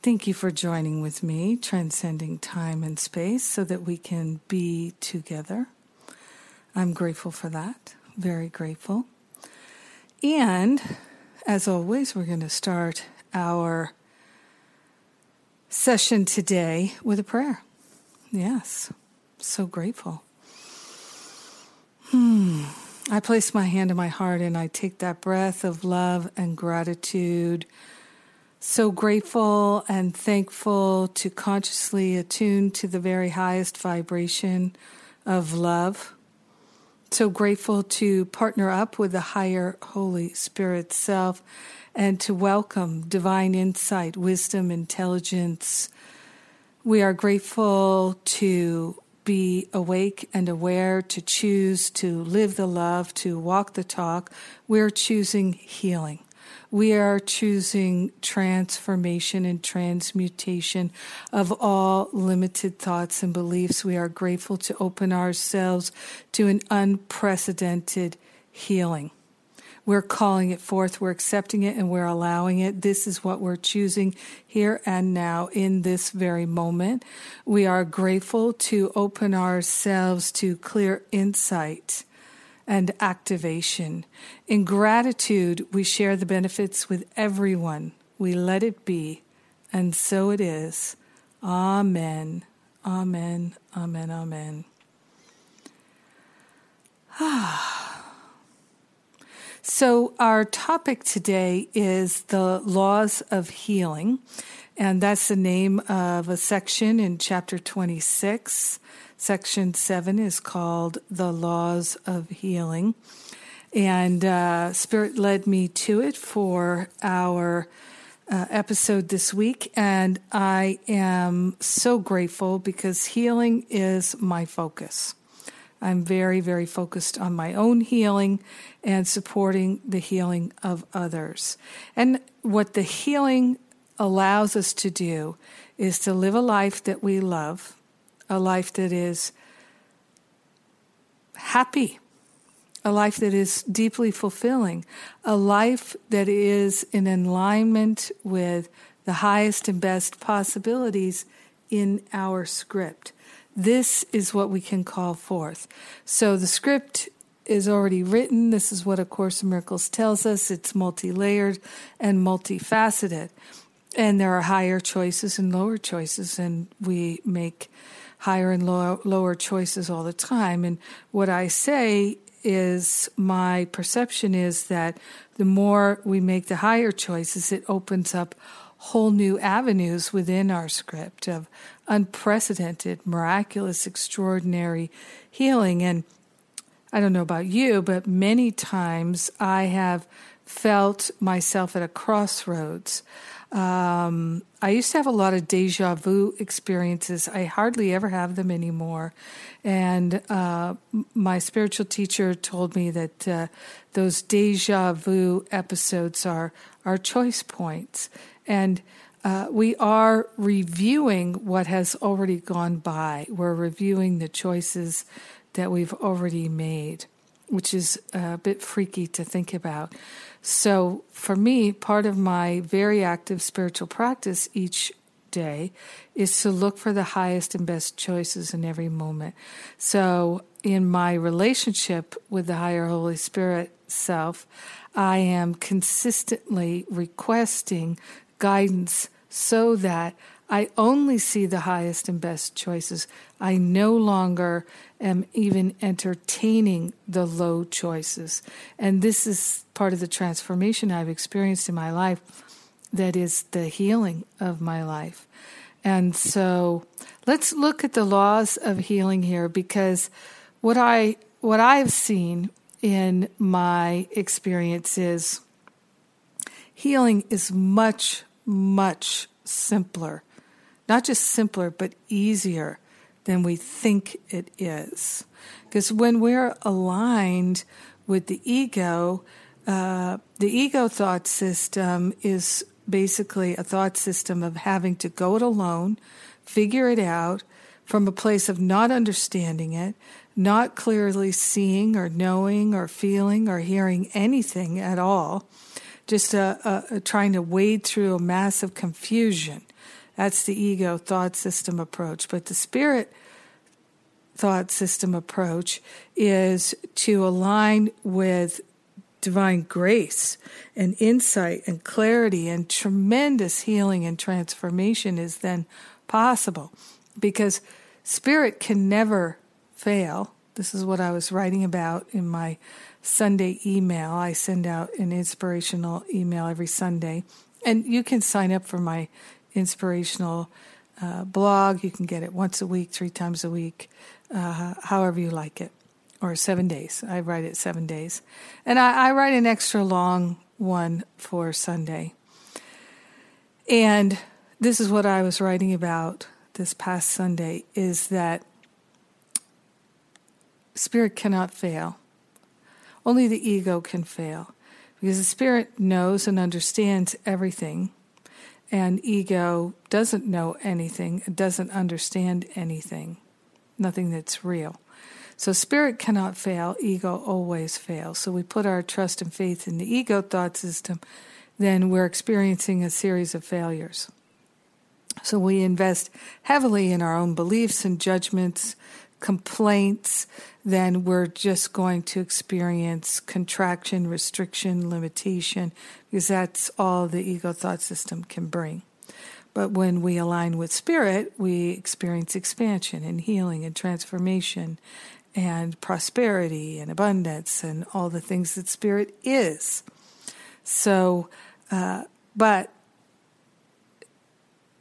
Thank you for joining with me, transcending time and space so that we can be together. I'm grateful for that, very grateful. And as always, we're going to start our session today with a prayer. Yes, so grateful. Hmm. I place my hand in my heart and I take that breath of love and gratitude so grateful and thankful to consciously attune to the very highest vibration of love. So grateful to partner up with the higher Holy Spirit self and to welcome divine insight, wisdom, intelligence. We are grateful to be awake and aware, to choose to live the love, to walk the talk. We're choosing healing. We are choosing transformation and transmutation of all limited thoughts and beliefs. We are grateful to open ourselves to an unprecedented healing. We're calling it forth, we're accepting it, and we're allowing it. This is what we're choosing here and now in this very moment. We are grateful to open ourselves to clear insight and activation. In gratitude, we share the benefits with everyone. We let it be, and so it is. Amen. Amen. Amen. Amen. so, our topic today is the laws of healing, and that's the name of a section in chapter 26 Section 7 is called The Laws of Healing. And uh, Spirit led me to it for our uh, episode this week. And I am so grateful because healing is my focus. I'm very, very focused on my own healing and supporting the healing of others. And what the healing allows us to do is to live a life that we love a life that is happy, a life that is deeply fulfilling, a life that is in alignment with the highest and best possibilities in our script. This is what we can call forth. So the script is already written. This is what A Course in Miracles tells us. It's multi layered and multifaceted. And there are higher choices and lower choices, and we make higher and low, lower choices all the time. And what I say is my perception is that the more we make the higher choices, it opens up whole new avenues within our script of unprecedented, miraculous, extraordinary healing. And I don't know about you, but many times I have felt myself at a crossroads. Um, I used to have a lot of deja vu experiences. I hardly ever have them anymore. And uh, my spiritual teacher told me that uh, those deja vu episodes are, are choice points. And uh, we are reviewing what has already gone by. We're reviewing the choices that we've already made, which is a bit freaky to think about. So, for me, part of my very active spiritual practice each day is to look for the highest and best choices in every moment. So, in my relationship with the higher Holy Spirit self, I am consistently requesting guidance so that I only see the highest and best choices. I no longer am even entertaining the low choices. And this is part of the transformation I've experienced in my life that is the healing of my life. And so let's look at the laws of healing here because what I what I've seen in my experience is healing is much much simpler. Not just simpler but easier than we think it is. Because when we're aligned with the ego, uh, the ego thought system is basically a thought system of having to go it alone, figure it out from a place of not understanding it, not clearly seeing or knowing or feeling or hearing anything at all, just a, a trying to wade through a mass of confusion. That's the ego thought system approach. But the spirit thought system approach is to align with divine grace and insight and clarity and tremendous healing and transformation is then possible because spirit can never fail. This is what I was writing about in my Sunday email. I send out an inspirational email every Sunday. And you can sign up for my inspirational uh, blog. You can get it once a week, three times a week, uh, however you like it, or seven days. I write it seven days. And I, I write an extra long one for Sunday. And this is what I was writing about this past Sunday is that spirit cannot fail. Only the ego can fail because the spirit knows and understands everything, and ego doesn't know anything, doesn't understand anything, nothing that's real. So spirit cannot fail, ego always fails. So we put our trust and faith in the ego thought system, then we're experiencing a series of failures. So we invest heavily in our own beliefs and judgments, complaints, then we're just going to experience contraction, restriction, limitation, because that's all the ego thought system can bring. But when we align with spirit, we experience expansion and healing and transformation and prosperity and abundance and all the things that spirit is. So, uh, but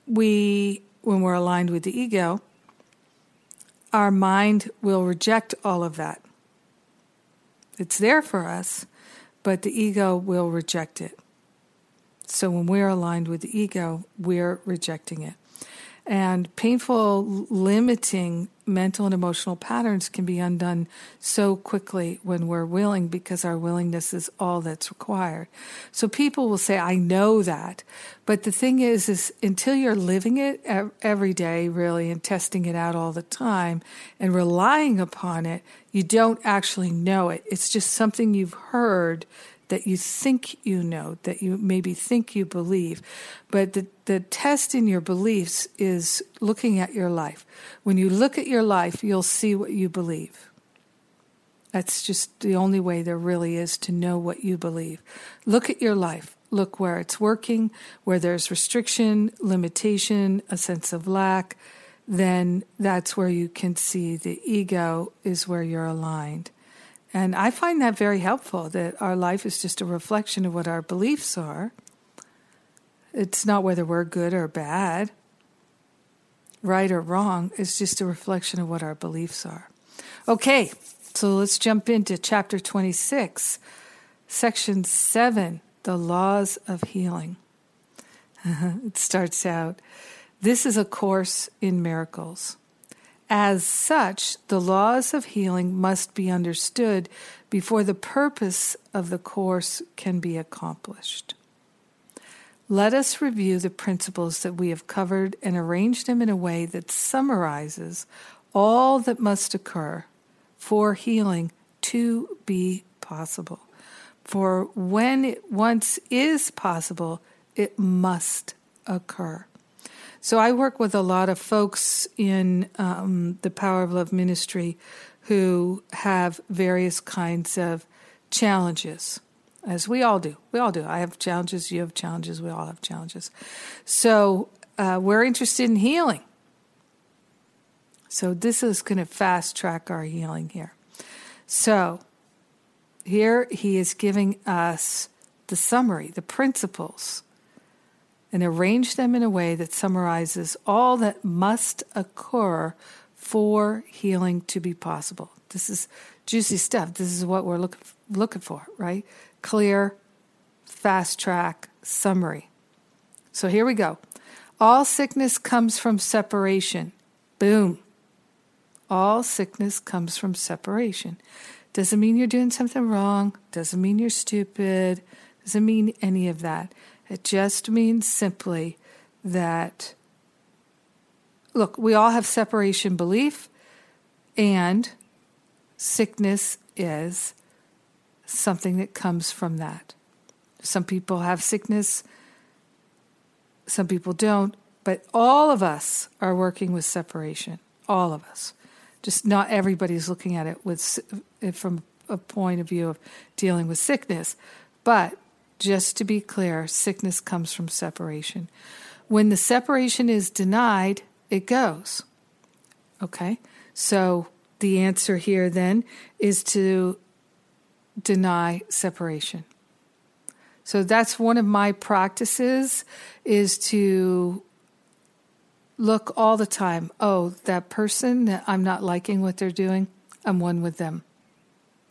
we, when we're aligned with the ego, our mind will reject all of that. It's there for us, but the ego will reject it. So when we're aligned with the ego, we're rejecting it. And painful, limiting mental and emotional patterns can be undone so quickly when we're willing because our willingness is all that's required. So people will say, I know that. But the thing is, is until you're living it every day, really, and testing it out all the time and relying upon it, you don't actually know it. It's just something you've heard that you think you know, that you maybe think you believe. But the, the test in your beliefs is looking at your life. When you look at your life, you'll see what you believe. That's just the only way there really is to know what you believe. Look at your life. Look where it's working, where there's restriction, limitation, a sense of lack. Then that's where you can see the ego is where you're aligned. And I find that very helpful that our life is just a reflection of what our beliefs are. It's not whether we're good or bad, right or wrong, it's just a reflection of what our beliefs are. Okay, so let's jump into chapter 26, section 7 The Laws of Healing. it starts out This is a course in miracles. As such, the laws of healing must be understood before the purpose of the course can be accomplished. Let us review the principles that we have covered and arrange them in a way that summarizes all that must occur for healing to be possible. For when it once is possible, it must occur. So I work with a lot of folks in um, the Power of Love ministry who have various kinds of challenges, as we all do. We all do. I have challenges, you have challenges, we all have challenges. So uh, we're interested in healing. So this is going to fast track our healing here. So here he is giving us the summary, the principles and arrange them in a way that summarizes all that must occur for healing to be possible. This is juicy stuff. This is what we're looking looking for, right? Clear, fast track summary. So here we go. All sickness comes from separation. Boom. All sickness comes from separation. Doesn't mean you're doing something wrong, doesn't mean you're stupid, doesn't mean any of that. It just means simply that, look, we all have separation belief, and sickness is something that comes from that. Some people have sickness, some people don't, but all of us are working with separation. All of us. Just not everybody's looking at it with from a point of view of dealing with sickness, but just to be clear, sickness comes from separation. When the separation is denied, it goes. Okay? So the answer here then is to deny separation. So that's one of my practices is to look all the time. Oh, that person that I'm not liking what they're doing, I'm one with them.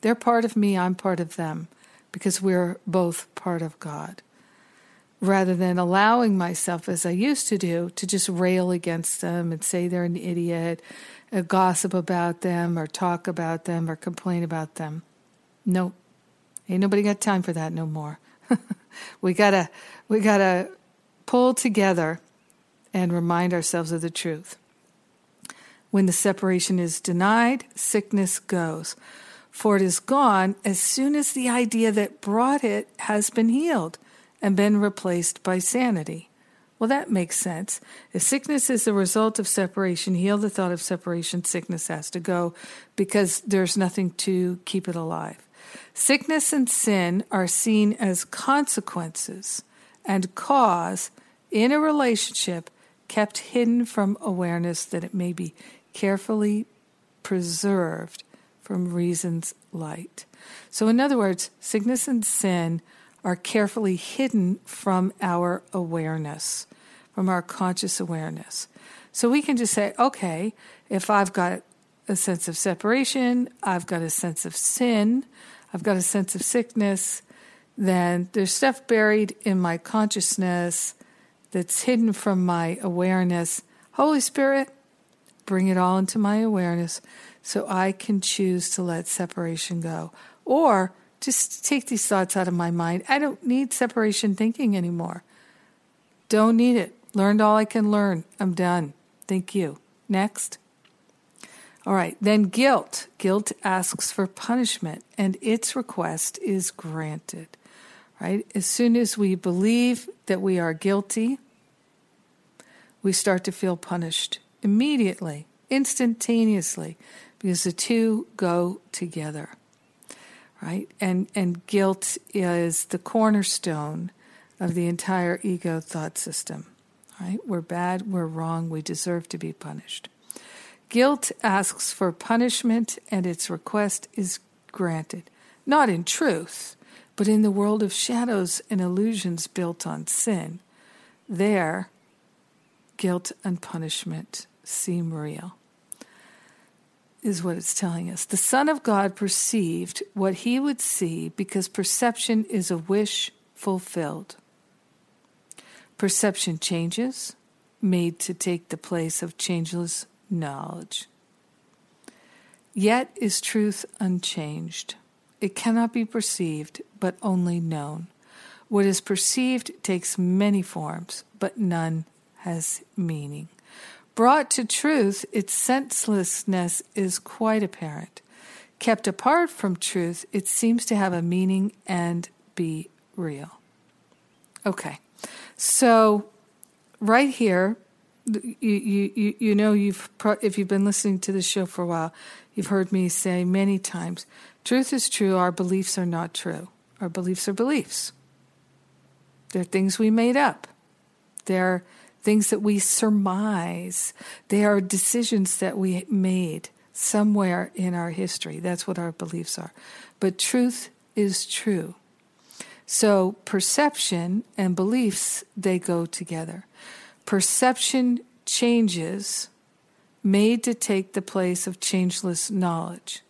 They're part of me, I'm part of them because we're both part of God. Rather than allowing myself, as I used to do, to just rail against them and say they're an idiot, uh, gossip about them, or talk about them, or complain about them. Nope. Ain't nobody got time for that no more. we gotta we gotta pull together and remind ourselves of the truth. When the separation is denied, sickness goes, for it is gone as soon as the idea that brought it has been healed and been replaced by sanity. Well, that makes sense. If sickness is the result of separation, heal the thought of separation, sickness has to go because there's nothing to keep it alive. Sickness and sin are seen as consequences and cause in a relationship kept hidden from awareness that it may be carefully preserved from reason's light. So, in other words, sickness and sin are carefully hidden from our awareness, from our conscious awareness. So we can just say, okay, if I've got a sense of separation, I've got a sense of sin, I've got a sense of sickness, then there's stuff buried in my consciousness that's hidden from my awareness. Holy Spirit, bring it all into my awareness so I can choose to let separation go. Or just take these thoughts out of my mind. I don't need separation thinking anymore. Don't need it. Learned all I can learn. I'm done. Thank you. Next. All right, then guilt. Guilt asks for punishment, and its request is granted right? As soon as we believe that we are guilty, we start to feel punished immediately, instantaneously, because the two go together, right? And, and guilt is the cornerstone of the entire ego thought system, right? We're bad, we're wrong, we deserve to be punished. Guilt asks for punishment, and its request is granted, not in truth but in the world of shadows and illusions built on sin, there, guilt and punishment seem real. Is what it's telling us. The Son of God perceived what he would see because perception is a wish fulfilled. Perception changes, made to take the place of changeless knowledge. Yet is truth unchanged. It cannot be perceived, but only known. What is perceived takes many forms, but none has meaning. Brought to truth, its senselessness is quite apparent. Kept apart from truth, it seems to have a meaning and be real. Okay, so right here, you you you, know you've if you've been listening to the show for a while, you've heard me say many times Truth is true, our beliefs are not true. Our beliefs are beliefs. They're things we made up. They're things that we surmise. They are decisions that we made somewhere in our history. That's what our beliefs are. But truth is true. So perception and beliefs, they go together. Perception changes made to take the place of changeless knowledge.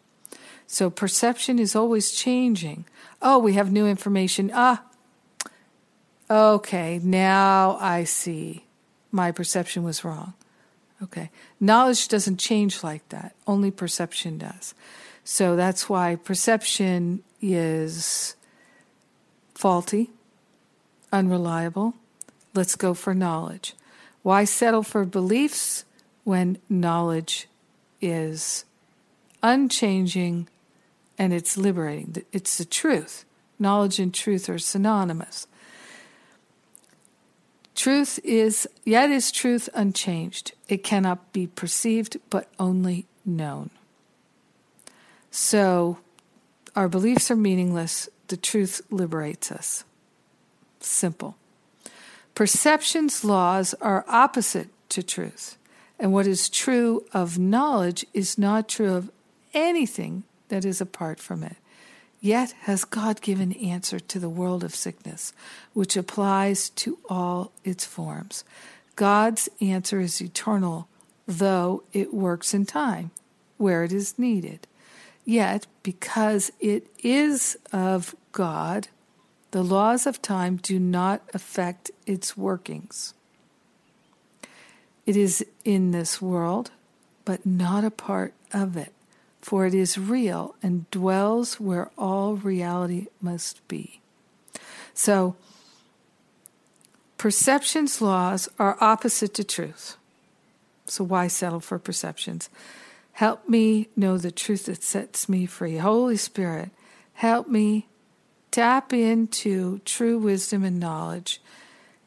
So perception is always changing. Oh, we have new information. Ah, okay, now I see. My perception was wrong. Okay. Knowledge doesn't change like that, only perception does. So that's why perception is faulty, unreliable. Let's go for knowledge. Why settle for beliefs when knowledge is unchanging and it's liberating? It's the truth. Knowledge and truth are synonymous. Truth is, yet is truth unchanged. It cannot be perceived, but only known. So, our beliefs are meaningless. The truth liberates us. Simple. Perception's laws are opposite to truth. And what is true of knowledge is not true of anything that is apart from it yet has God given answer to the world of sickness, which applies to all its forms. God's answer is eternal, though it works in time, where it is needed. Yet, because it is of God, the laws of time do not affect its workings. It is in this world, but not a part of it for it is real and dwells where all reality must be. So, perception's laws are opposite to truth. So, why settle for perceptions? Help me know the truth that sets me free. Holy Spirit, help me tap into true wisdom and knowledge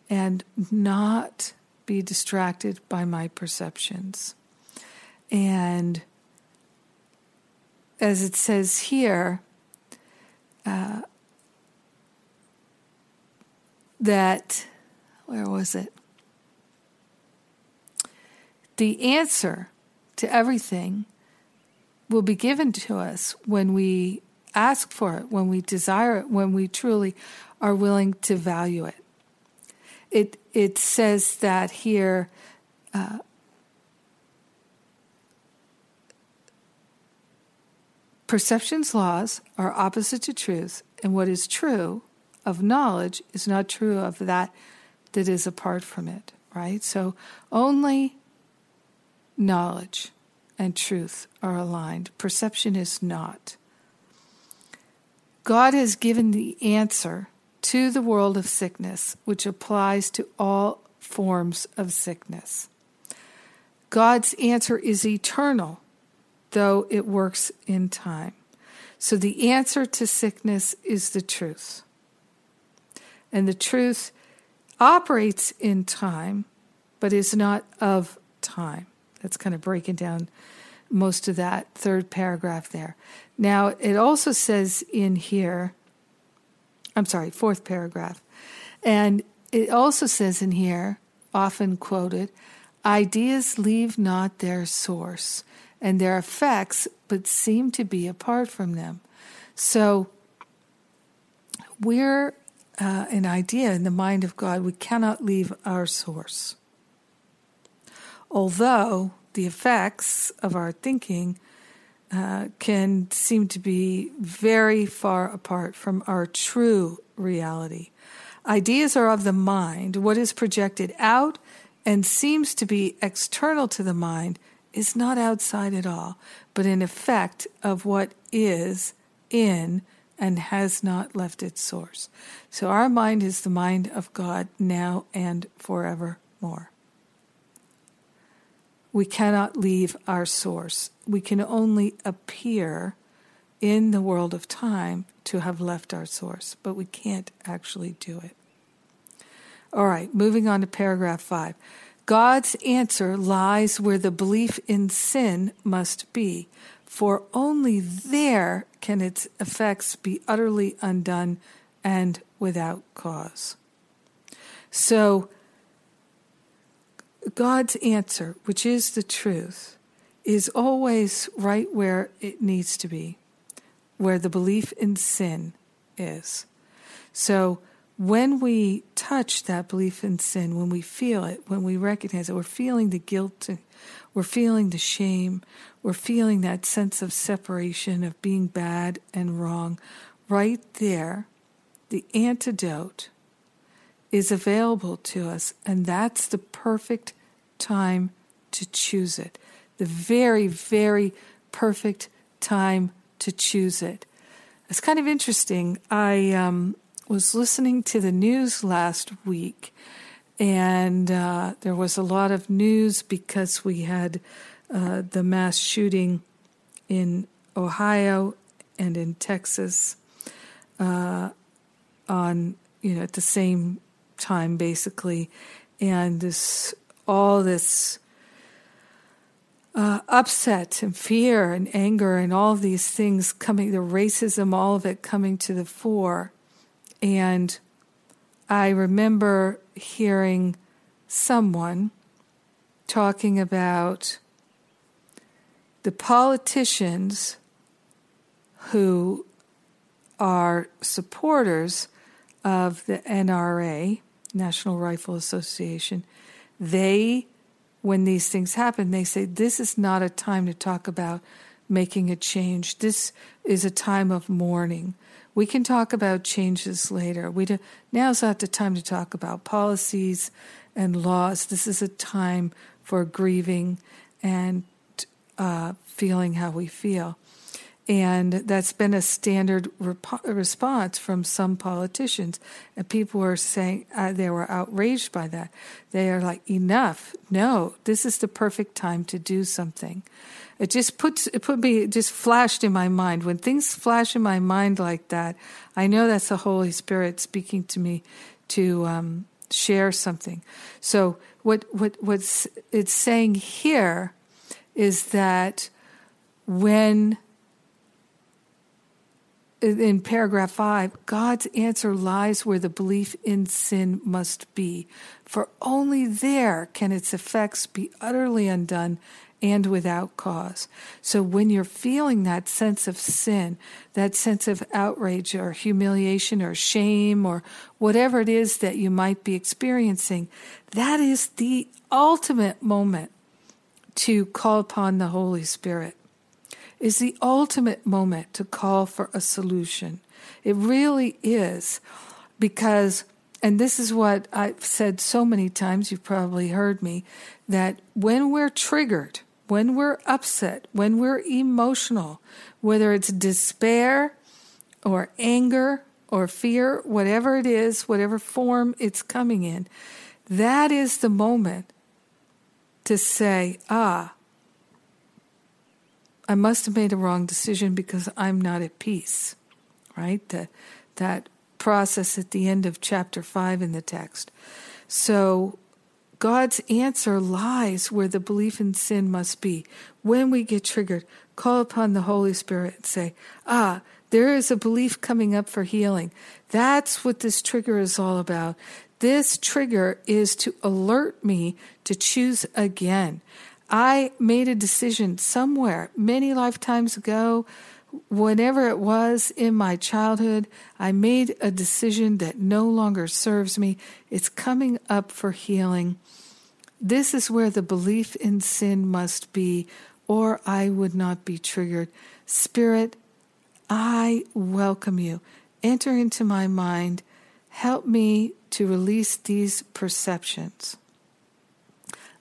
and not be distracted by my perceptions. And as it says here, uh, that, where was it? The answer to everything will be given to us when we ask for it, when we desire it, when we truly are willing to value it. It, it says that here. Uh, Perception's laws are opposite to truth, and what is true of knowledge is not true of that that is apart from it, right? So only knowledge and truth are aligned. Perception is not. God has given the answer to the world of sickness, which applies to all forms of sickness. God's answer is eternal though it works in time. So the answer to sickness is the truth. And the truth operates in time, but is not of time. That's kind of breaking down most of that third paragraph there. Now, it also says in here, I'm sorry, fourth paragraph, and it also says in here, often quoted, ideas leave not their source and their effects, but seem to be apart from them. So we're uh, an idea in the mind of God. We cannot leave our source. Although the effects of our thinking uh, can seem to be very far apart from our true reality. Ideas are of the mind. What is projected out and seems to be external to the mind is not outside at all, but an effect of what is in and has not left its source. So our mind is the mind of God now and forevermore. We cannot leave our source. We can only appear in the world of time to have left our source, but we can't actually do it. All right, moving on to paragraph five. God's answer lies where the belief in sin must be, for only there can its effects be utterly undone and without cause. So, God's answer, which is the truth, is always right where it needs to be, where the belief in sin is. So, when we touch that belief in sin, when we feel it, when we recognize it, we're feeling the guilt, we're feeling the shame, we're feeling that sense of separation, of being bad and wrong. Right there, the antidote is available to us, and that's the perfect time to choose it. The very, very perfect time to choose it. It's kind of interesting. I um, was listening to the news last week, and uh, there was a lot of news because we had uh, the mass shooting in Ohio and in Texas uh, on you know at the same time basically, and this all this uh, upset and fear and anger and all these things coming, the racism, all of it coming to the fore. And I remember hearing someone talking about the politicians who are supporters of the NRA, National Rifle Association, they, when these things happen, they say this is not a time to talk about making a change. This is a time of mourning. We can talk about changes later. We do, now's not the time to talk about policies and laws. This is a time for grieving and uh, feeling how we feel. And that's been a standard rep- response from some politicians. And people were saying uh, they were outraged by that. They are like, enough. No, this is the perfect time to do something. It just puts, it put me, it just flashed in my mind. When things flash in my mind like that, I know that's the Holy Spirit speaking to me to um, share something. So what, what, what's it's saying here is that when in paragraph five, God's answer lies where the belief in sin must be, for only there can its effects be utterly undone and without cause. So when you're feeling that sense of sin, that sense of outrage or humiliation or shame or whatever it is that you might be experiencing, that is the ultimate moment to call upon the Holy Spirit is the ultimate moment to call for a solution. It really is because, and this is what I've said so many times, you've probably heard me, that when we're triggered, when we're upset, when we're emotional, whether it's despair or anger or fear, whatever it is, whatever form it's coming in, that is the moment to say, ah, I must have made a wrong decision because I'm not at peace, right? That, that process at the end of chapter 5 in the text. So God's answer lies where the belief in sin must be. When we get triggered, call upon the Holy Spirit and say, Ah, there is a belief coming up for healing. That's what this trigger is all about. This trigger is to alert me to choose again. I made a decision somewhere many lifetimes ago, whenever it was in my childhood, I made a decision that no longer serves me. It's coming up for healing. This is where the belief in sin must be, or I would not be triggered. Spirit, I welcome you. Enter into my mind. Help me to release these perceptions.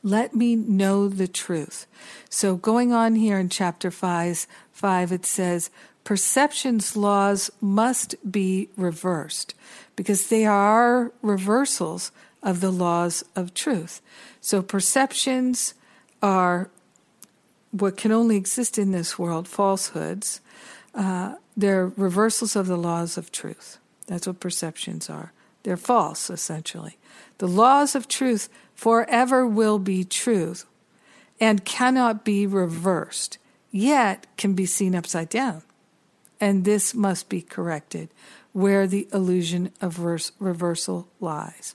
Let me know the truth. So, going on here in chapter 5, 5 it says, Perception's laws must be reversed because they are reversals of the laws of truth. So, perceptions are what can only exist in this world, falsehoods. Uh, they're reversals of the laws of truth. That's what perceptions are. They're false, essentially. The laws of truth forever will be truth and cannot be reversed, yet can be seen upside down. And this must be corrected where the illusion of verse, reversal lies.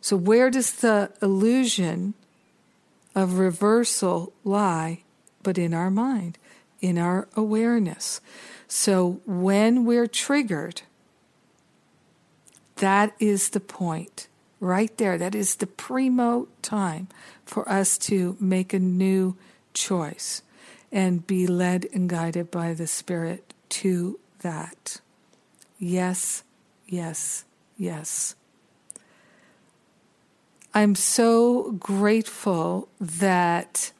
So, where does the illusion of reversal lie? But in our mind, in our awareness. So, when we're triggered, that is the point right there. That is the primo time for us to make a new choice and be led and guided by the Spirit to that. Yes, yes, yes. I'm so grateful that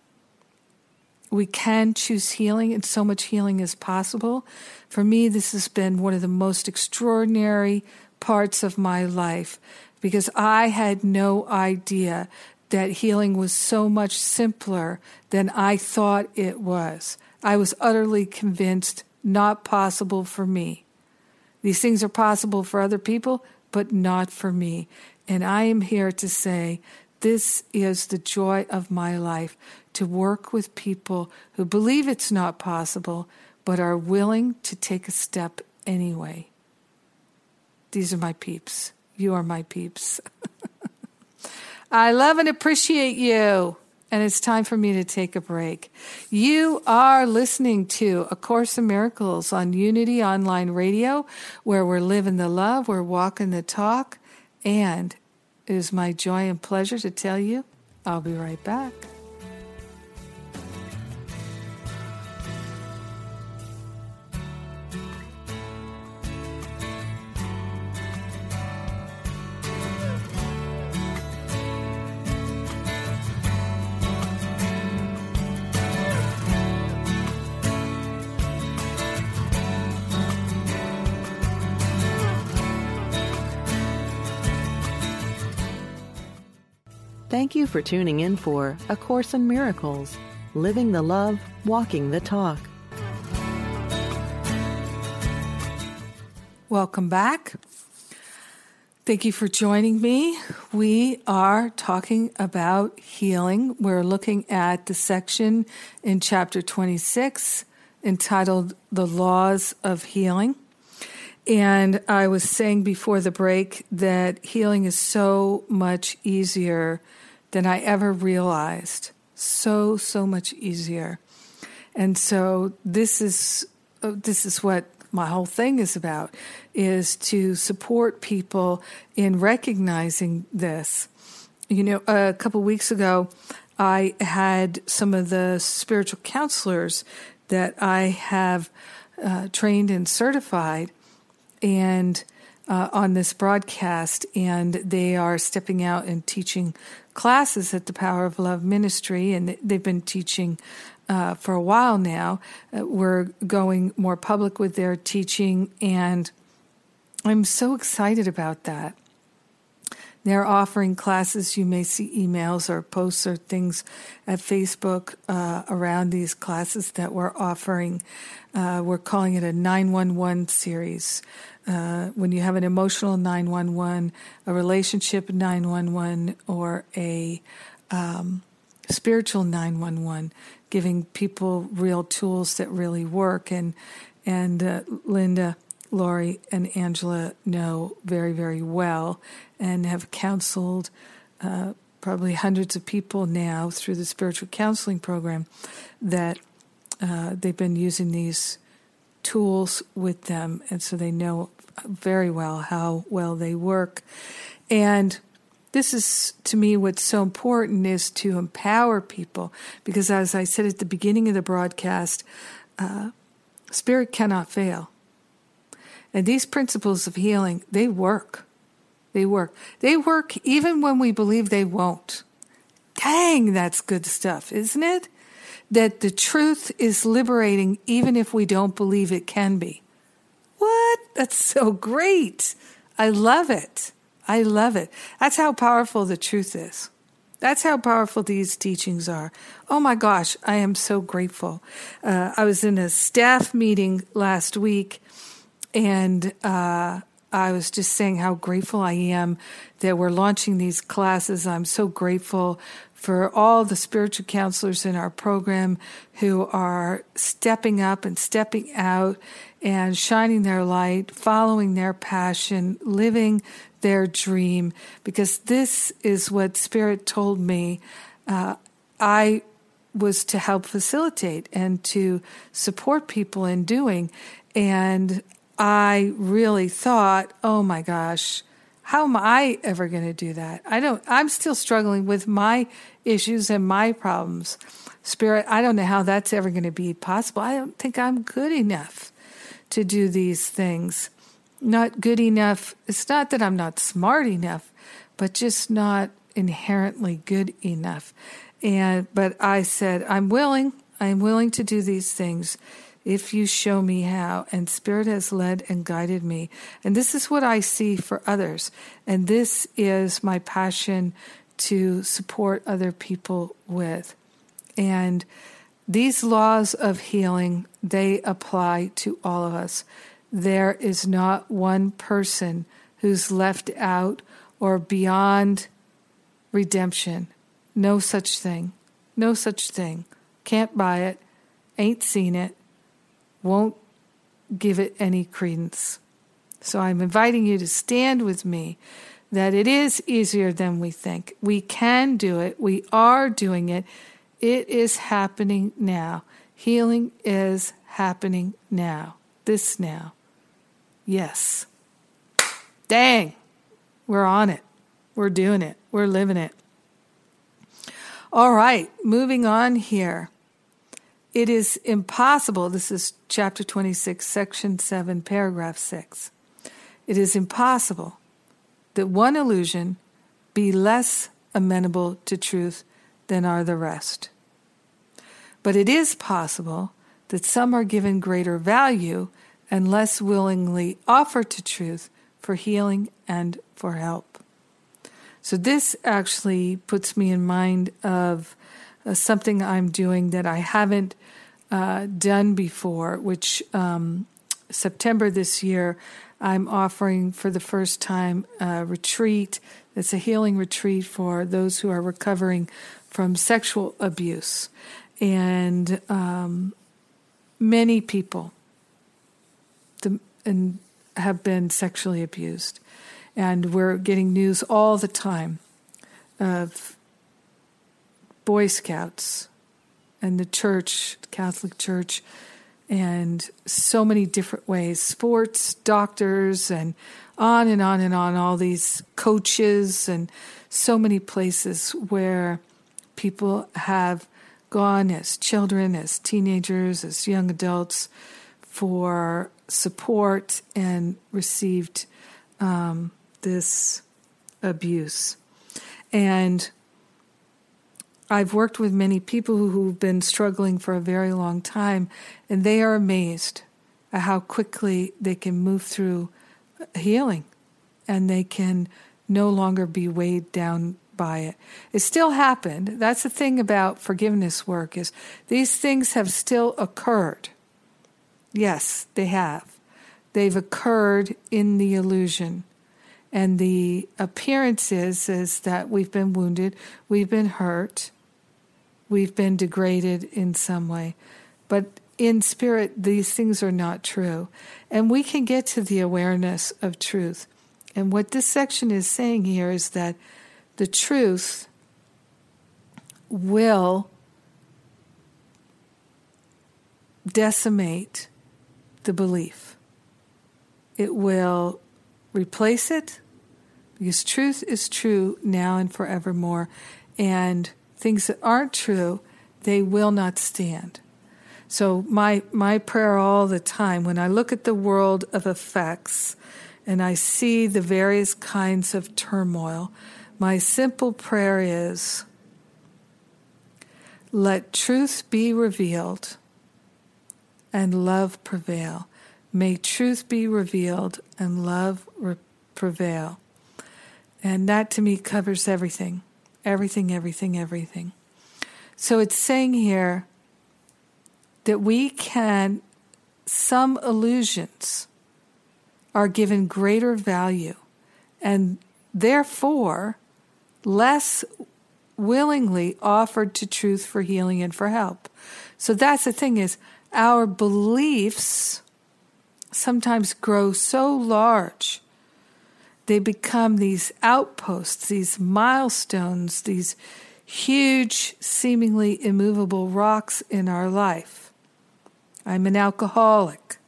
we can choose healing, and so much healing is possible. For me, this has been one of the most extraordinary parts of my life because I had no idea that healing was so much simpler than I thought it was. I was utterly convinced not possible for me. These things are possible for other people, but not for me. And I am here to say this is the joy of my life to work with people who believe it's not possible, but are willing to take a step anyway. These are my peeps. You are my peeps. I love and appreciate you. And it's time for me to take a break. You are listening to A Course in Miracles on Unity Online Radio, where we're living the love, we're walking the talk, and it is my joy and pleasure to tell you I'll be right back. Thank you for tuning in for A Course in Miracles Living the Love, Walking the Talk. Welcome back. Thank you for joining me. We are talking about healing. We're looking at the section in chapter 26 entitled The Laws of Healing. And I was saying before the break that healing is so much easier than I ever realized. So, so much easier. And so this is uh, this is what my whole thing is about is to support people in recognizing this. You know, a couple weeks ago, I had some of the spiritual counselors that I have uh, trained and certified, and uh, on this broadcast, and they are stepping out and teaching classes at the Power of Love Ministry, and they've been teaching uh, for a while now. Uh, we're going more public with their teaching, and I'm so excited about that. They're offering classes. You may see emails or posts or things at Facebook uh, around these classes that we're offering. Uh, we're calling it a 911 series. Uh, when you have an emotional 911, a relationship 911, or a um, spiritual 911, giving people real tools that really work. And and uh, Linda, Laurie, and Angela know very very well, and have counseled. Uh, probably hundreds of people now through the spiritual counseling program that uh, they've been using these tools with them, and so they know very well how well they work. And this is to me what's so important is to empower people because as I said at the beginning of the broadcast, uh, spirit cannot fail. And these principles of healing, they work. They work. They work even when we believe they won't. Dang, that's good stuff, isn't it? That the truth is liberating even if we don't believe it can be. What? That's so great. I love it. I love it. That's how powerful the truth is. That's how powerful these teachings are. Oh my gosh, I am so grateful. Uh, I was in a staff meeting last week and uh, I was just saying how grateful I am that we're launching these classes. I'm so grateful for all the spiritual counselors in our program who are stepping up and stepping out and shining their light, following their passion, living their dream, because this is what Spirit told me uh, I was to help facilitate and to support people in doing. And I really thought, oh my gosh, how am I ever going to do that? I don't, I'm still struggling with my issues and my problems. Spirit, I don't know how that's ever going to be possible. I don't think I'm good enough to do these things. Not good enough. It's not that I'm not smart enough, but just not inherently good enough. And, but I said, I'm willing. I am willing to do these things if you show me how. And Spirit has led and guided me. And this is what I see for others. And this is my passion to support other people with. And these laws of healing, they apply to all of us. There is not one person who's left out or beyond redemption. No such thing. No such thing. Can't buy it. Ain't seen it. Won't give it any credence. So I'm inviting you to stand with me that it is easier than we think. We can do it. We are doing it. It is happening now. Healing is happening now. This now. Yes. Dang. We're on it. We're doing it. We're living it. All right, moving on here. It is impossible, this is chapter 26, section 7, paragraph 6. It is impossible that one illusion be less amenable to truth than are the rest. But it is possible that some are given greater value and less willingly offer to truth for healing and for help. So, this actually puts me in mind of uh, something I'm doing that I haven't uh, done before, which um, September this year, I'm offering for the first time a retreat. It's a healing retreat for those who are recovering from sexual abuse. And um, many people the, and have been sexually abused. And we're getting news all the time of Boy Scouts and the church, Catholic Church, and so many different ways sports, doctors, and on and on and on, all these coaches, and so many places where people have gone as children, as teenagers, as young adults for support and received um, this abuse. And I've worked with many people who've been struggling for a very long time, and they are amazed at how quickly they can move through healing and they can no longer be weighed down by it. It still happened. That's the thing about forgiveness work is these things have still occurred. Yes, they have. They've occurred in the illusion. And the appearance is, is that we've been wounded, we've been hurt, we've been degraded in some way. But in spirit, these things are not true. And we can get to the awareness of truth. And what this section is saying here is that the truth will decimate the belief. It will replace it because truth is true now and forevermore. And things that aren't true, they will not stand. So my my prayer all the time when I look at the world of effects and I see the various kinds of turmoil, my simple prayer is let truth be revealed and love prevail. May truth be revealed and love re- prevail. And that to me covers everything. Everything, everything, everything. So it's saying here that we can, some illusions are given greater value and therefore less willingly offered to truth for healing and for help. So that's the thing is our beliefs sometimes grow so large they become these outposts, these milestones, these huge, seemingly immovable rocks in our life. I'm an alcoholic.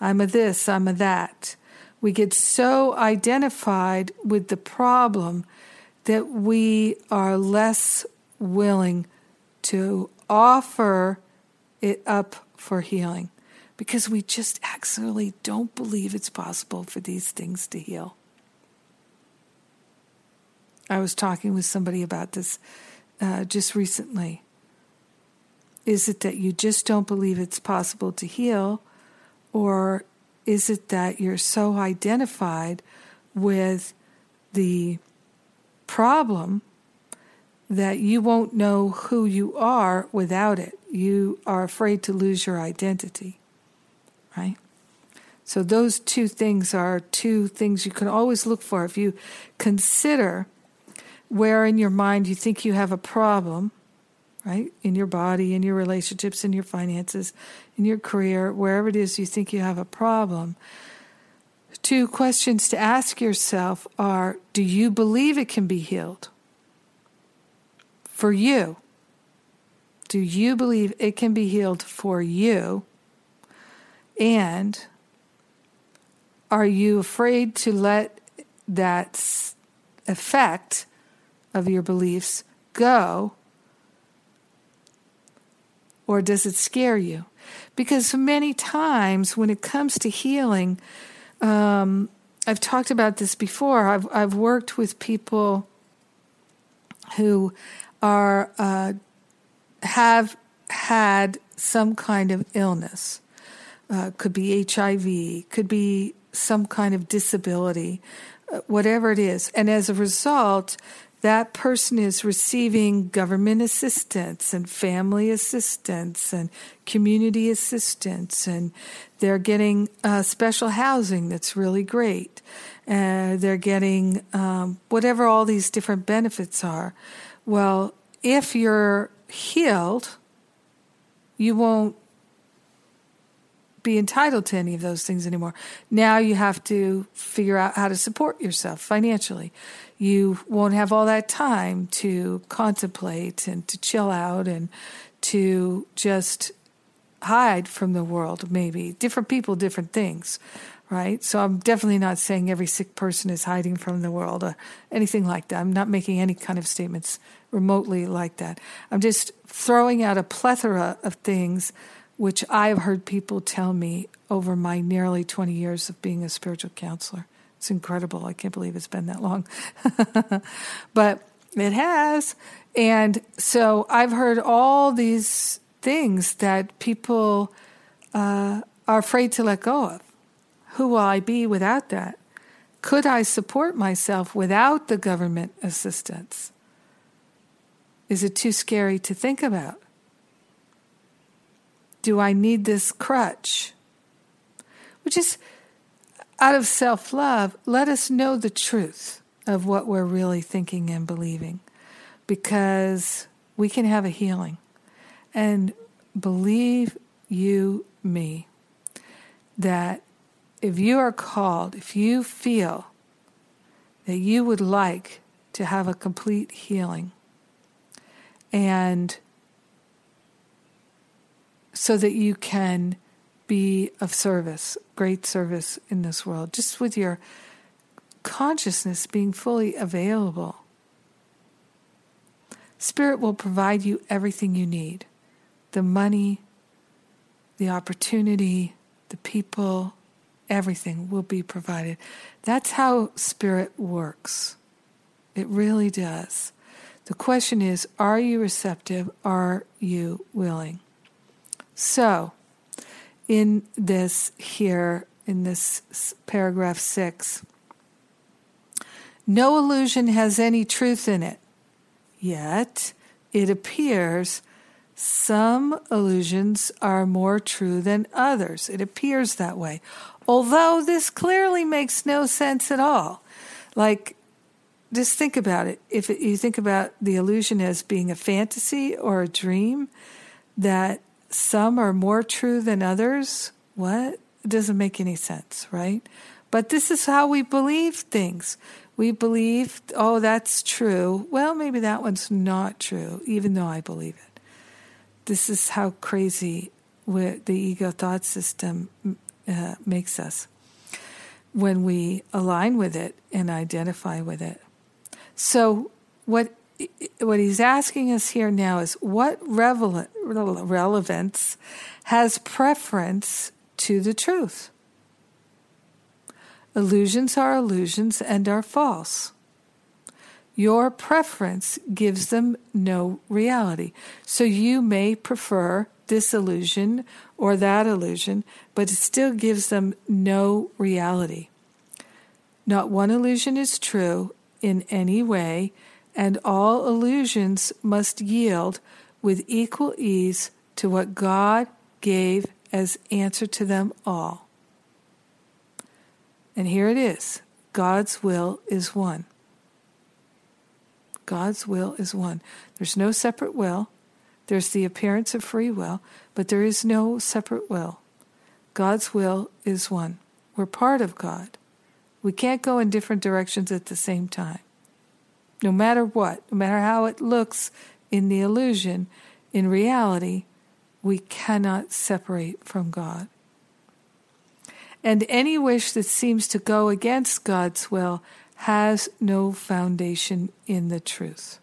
I'm a this, I'm a that. We get so identified with the problem that we are less willing to offer it up for healing because we just actually don't believe it's possible for these things to heal. I was talking with somebody about this uh, just recently. Is it that you just don't believe it's possible to heal? Or is it that you're so identified with the problem that you won't know who you are without it? You are afraid to lose your identity, right? So, those two things are two things you can always look for. If you consider where in your mind you think you have a problem, right? In your body, in your relationships, in your finances, in your career, wherever it is you think you have a problem. Two questions to ask yourself are Do you believe it can be healed? For you. Do you believe it can be healed for you? And are you afraid to let that effect of your beliefs go or does it scare you? Because many times when it comes to healing, um, I've talked about this before. I've I've worked with people who are uh, have had some kind of illness. Uh, could be HIV, could be some kind of disability, uh, whatever it is, and as a result, that person is receiving government assistance and family assistance and community assistance, and they're getting uh, special housing that's really great. Uh, they're getting um, whatever all these different benefits are. Well, if you're healed, you won't be entitled to any of those things anymore. Now you have to figure out how to support yourself financially you won't have all that time to contemplate and to chill out and to just hide from the world, maybe. Different people, different things, right? So I'm definitely not saying every sick person is hiding from the world or anything like that. I'm not making any kind of statements remotely like that. I'm just throwing out a plethora of things which I've heard people tell me over my nearly 20 years of being a spiritual counselor. It's incredible. I can't believe it's been that long. but it has. And so I've heard all these things that people uh, are afraid to let go of. Who will I be without that? Could I support myself without the government assistance? Is it too scary to think about? Do I need this crutch? Which is out of self love, let us know the truth of what we're really thinking and believing because we can have a healing. And believe you me that if you are called, if you feel that you would like to have a complete healing, and so that you can be of service, great service in this world, just with your consciousness being fully available. Spirit will provide you everything you need the money, the opportunity, the people, everything will be provided. That's how Spirit works. It really does. The question is are you receptive? Are you willing? So, in this here, in this paragraph six. No illusion has any truth in it, yet it appears some illusions are more true than others. It appears that way. Although this clearly makes no sense at all. Like, just think about it. If you think about the illusion as being a fantasy or a dream, that some are more true than others. What? It doesn't make any sense, right? But this is how we believe things. We believe, oh, that's true. Well, maybe that one's not true, even though I believe it. This is how crazy the ego thought system uh, makes us when we align with it and identify with it. So, what what he's asking us here now is what relevance has preference to the truth? Illusions are illusions and are false. Your preference gives them no reality. So you may prefer this illusion or that illusion, but it still gives them no reality. Not one illusion is true in any way, and all illusions must yield with equal ease to what God gave as answer to them all. And here it is God's will is one. God's will is one. There's no separate will. There's the appearance of free will, but there is no separate will. God's will is one. We're part of God. We can't go in different directions at the same time. No matter what, no matter how it looks in the illusion, in reality, we cannot separate from God. And any wish that seems to go against God's will has no foundation in the truth.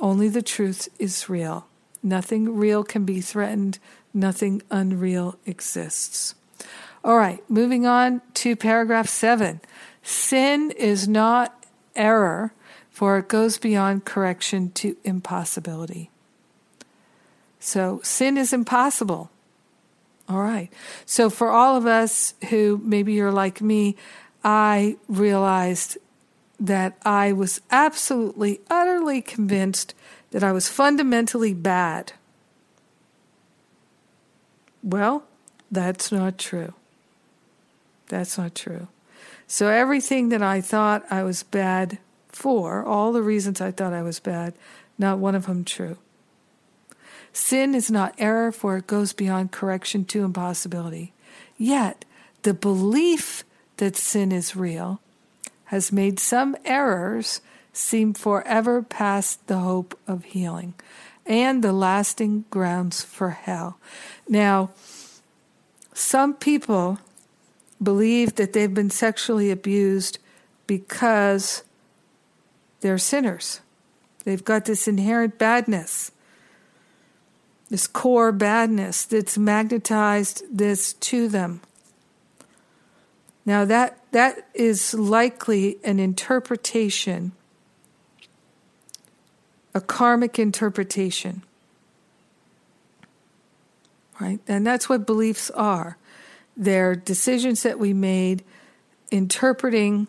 Only the truth is real. Nothing real can be threatened, nothing unreal exists. All right, moving on to paragraph seven. Sin is not error, for it goes beyond correction to impossibility. So, sin is impossible. All right. So, for all of us who maybe you're like me, I realized that I was absolutely, utterly convinced that I was fundamentally bad. Well, that's not true. That's not true. So, everything that I thought I was bad for, all the reasons I thought I was bad, not one of them true. Sin is not error, for it goes beyond correction to impossibility. Yet, the belief that sin is real has made some errors seem forever past the hope of healing and the lasting grounds for hell. Now, some people believe that they've been sexually abused because they're sinners. They've got this inherent badness, this core badness that's magnetized this to them. Now that that is likely an interpretation, a karmic interpretation. Right? And that's what beliefs are. They're decisions that we made interpreting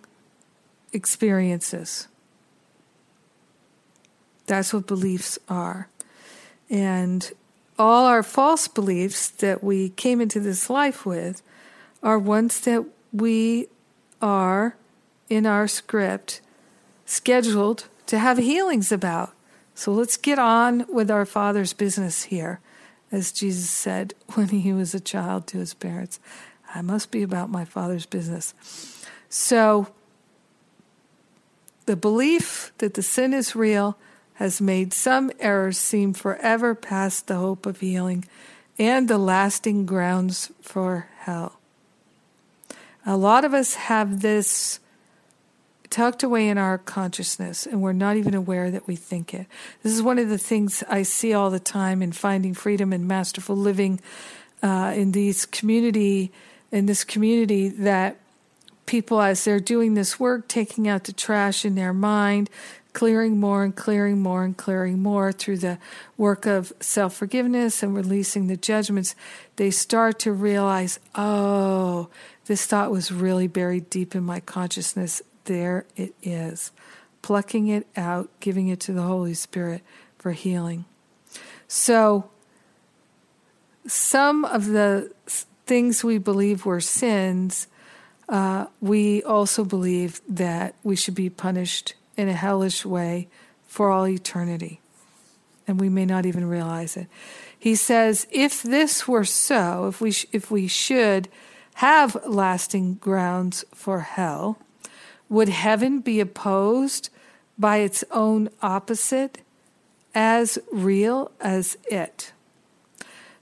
experiences. That's what beliefs are. And all our false beliefs that we came into this life with are ones that we are in our script scheduled to have healings about. So let's get on with our Father's business here, as Jesus said when he was a child to his parents. I must be about my Father's business. So, the belief that the sin is real has made some errors seem forever past the hope of healing and the lasting grounds for hell. A lot of us have this tucked away in our consciousness and we're not even aware that we think it. This is one of the things I see all the time in finding freedom and masterful living uh, in these community in this community that people as they're doing this work taking out the trash in their mind clearing more and clearing more and clearing more through the work of self forgiveness and releasing the judgments, they start to realize, oh, this thought was really buried deep in my consciousness. There it is. Plucking it out, giving it to the Holy Spirit for healing. So, some of the things we believe were sins, uh, we also believe that we should be punished in a hellish way for all eternity. And we may not even realize it. He says, if this were so, if we, sh- if we should have lasting grounds for hell, would heaven be opposed by its own opposite as real as it?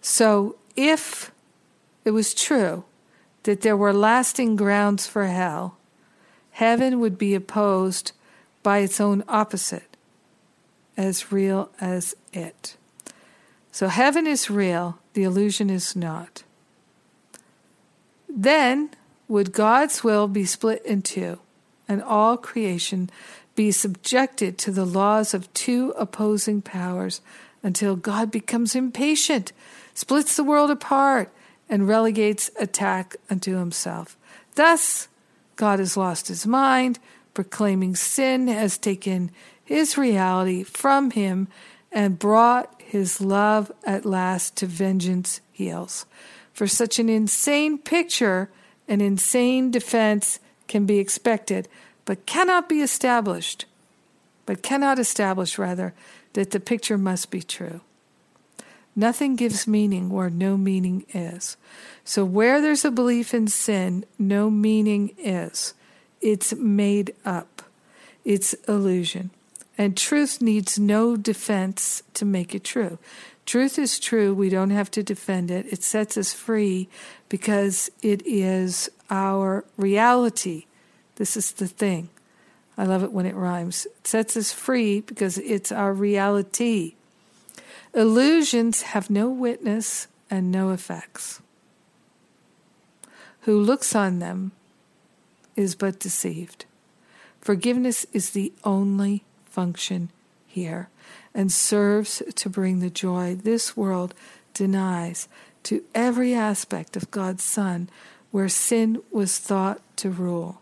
So, if it was true that there were lasting grounds for hell, heaven would be opposed by its own opposite as real as it. So, heaven is real, the illusion is not. Then would God's will be split in two, and all creation be subjected to the laws of two opposing powers until God becomes impatient, splits the world apart, and relegates attack unto himself. Thus, God has lost his mind, proclaiming sin has taken his reality from him and brought his love at last to vengeance heels. For such an insane picture, an insane defense can be expected, but cannot be established, but cannot establish, rather, that the picture must be true. Nothing gives meaning where no meaning is. So, where there's a belief in sin, no meaning is. It's made up, it's illusion. And truth needs no defense to make it true. Truth is true. We don't have to defend it. It sets us free because it is our reality. This is the thing. I love it when it rhymes. It sets us free because it's our reality. Illusions have no witness and no effects. Who looks on them is but deceived. Forgiveness is the only function here and serves to bring the joy this world denies to every aspect of God's Son where sin was thought to rule.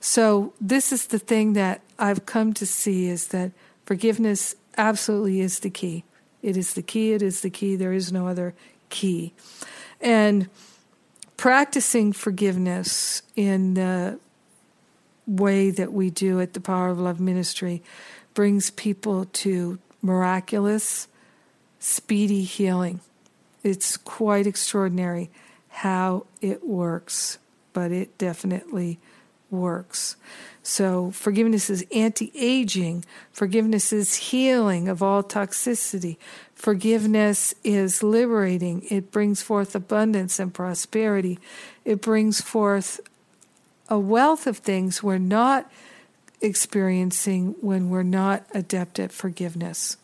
So, this is the thing that I've come to see is that forgiveness absolutely is the key. It is the key, it is the key, there is no other key. And practicing forgiveness in the way that we do at the Power of Love Ministry brings people to miraculous, speedy healing. It's quite extraordinary how it works, but it definitely works. So, forgiveness is anti aging, forgiveness is healing of all toxicity, forgiveness is liberating, it brings forth abundance and prosperity, it brings forth a wealth of things we're not experiencing when we're not adept at forgiveness.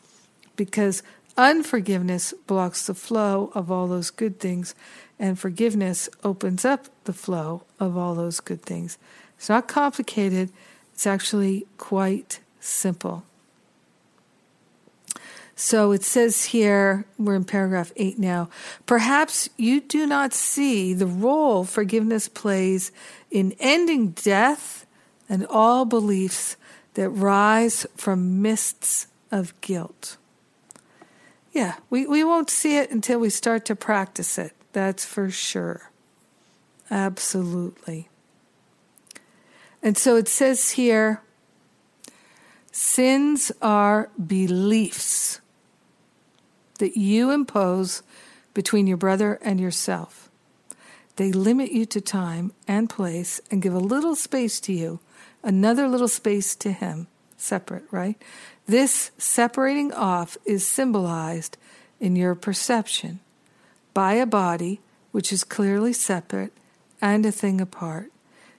Because unforgiveness blocks the flow of all those good things, and forgiveness opens up the flow of all those good things. It's not complicated, it's actually quite simple. So it says here, we're in paragraph 8 now. Perhaps you do not see the role forgiveness plays in ending death and all beliefs that rise from mists of guilt. Yeah, we, we won't see it until we start to practice it. That's for sure. Absolutely. And so it says here sins are beliefs that you impose between your brother and yourself. They limit you to time and place and give a little space to you, another little space to him, separate, right? This separating off is symbolized in your perception by a body which is clearly separate and a thing apart.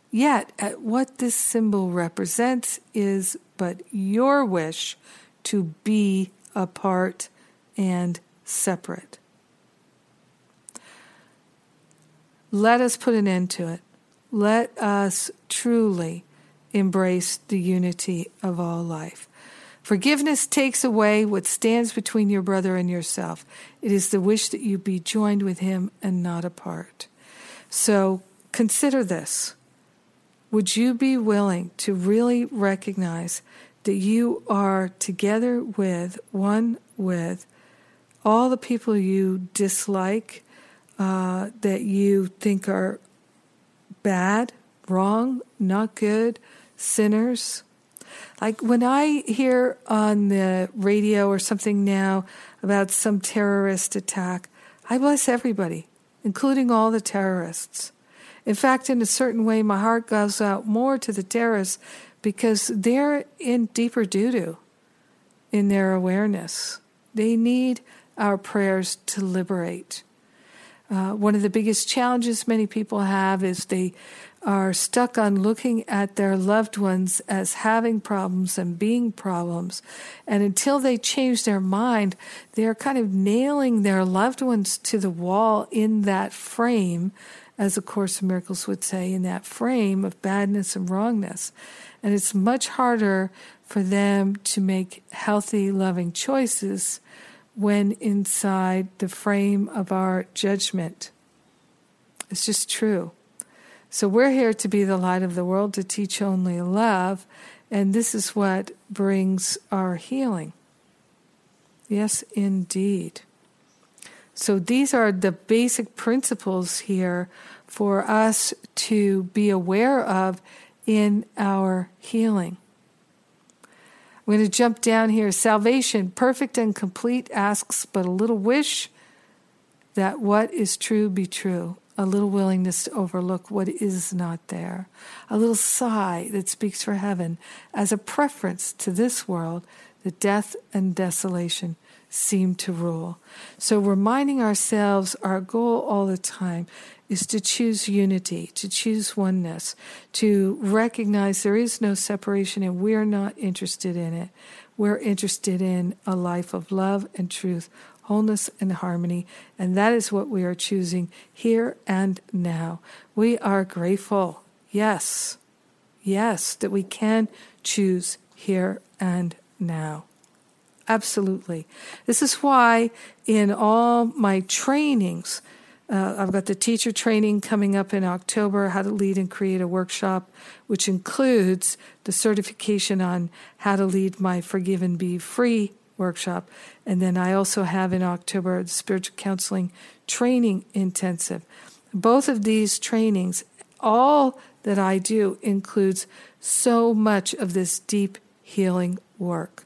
Yet, at what this symbol represents is but your wish to be apart and separate. Let us put an end to it. Let us truly embrace the unity of all life. Forgiveness takes away what stands between your brother and yourself. It is the wish that you be joined with him and not apart. So consider this. Would you be willing to really recognize that you are together with, one with, all the people you dislike, uh, that you think are bad, wrong, not good, sinners. Like when I hear on the radio or something now about some terrorist attack, I bless everybody, including all the terrorists. In fact, in a certain way, my heart goes out more to the terrorists because they're in deeper doo doo in their awareness. They need our prayers to liberate. Uh, one of the biggest challenges many people have is they are stuck on looking at their loved ones as having problems and being problems. And until they change their mind, they're kind of nailing their loved ones to the wall in that frame as A Course in Miracles would say, in that frame of badness and wrongness. And it's much harder for them to make healthy, loving choices when inside the frame of our judgment. It's just true. So we're here to be the light of the world, to teach only love, and this is what brings our healing. Yes, indeed. So these are the basic principles here for us to be aware of in our healing. I'm going to jump down here. Salvation, perfect and complete, asks but a little wish that what is true be true, a little willingness to overlook what is not there, a little sigh that speaks for heaven. As a preference to this world, the death and desolation seem to rule. So, reminding ourselves our goal all the time is to choose unity, to choose oneness, to recognize there is no separation and we're not interested in it. We're interested in a life of love and truth, wholeness and harmony, and that is what we are choosing here and now. We are grateful, yes, yes, that we can choose here and now. Absolutely. This is why in all my trainings, uh, I've got the teacher training coming up in October, how to lead and create a workshop, which includes the certification on how to lead my Forgive and Be Free workshop. And then I also have in October the spiritual counseling training intensive. Both of these trainings, all that I do includes so much of this deep healing work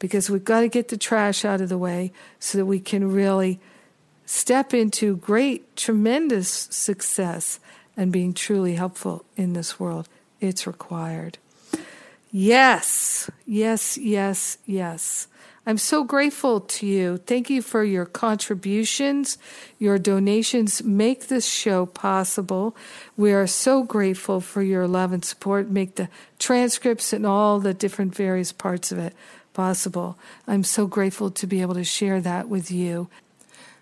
because we've got to get the trash out of the way so that we can really step into great, tremendous success and being truly helpful in this world. It's required. Yes, yes, yes, yes. I'm so grateful to you. Thank you for your contributions. Your donations make this show possible. We are so grateful for your love and support. Make the transcripts and all the different various parts of it possible. I'm so grateful to be able to share that with you.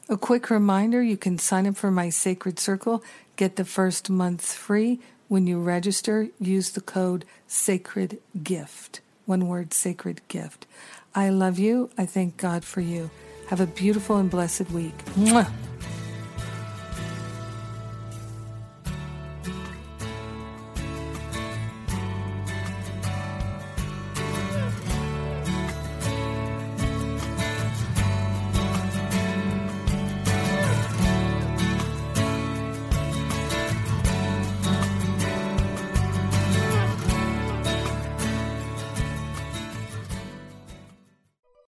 A quick reminder you can sign up for my Sacred Circle, get the first month free. When you register, use the code Sacred Gift. One word, Sacred Gift. I love you. I thank God for you. Have a beautiful and blessed week. Mwah.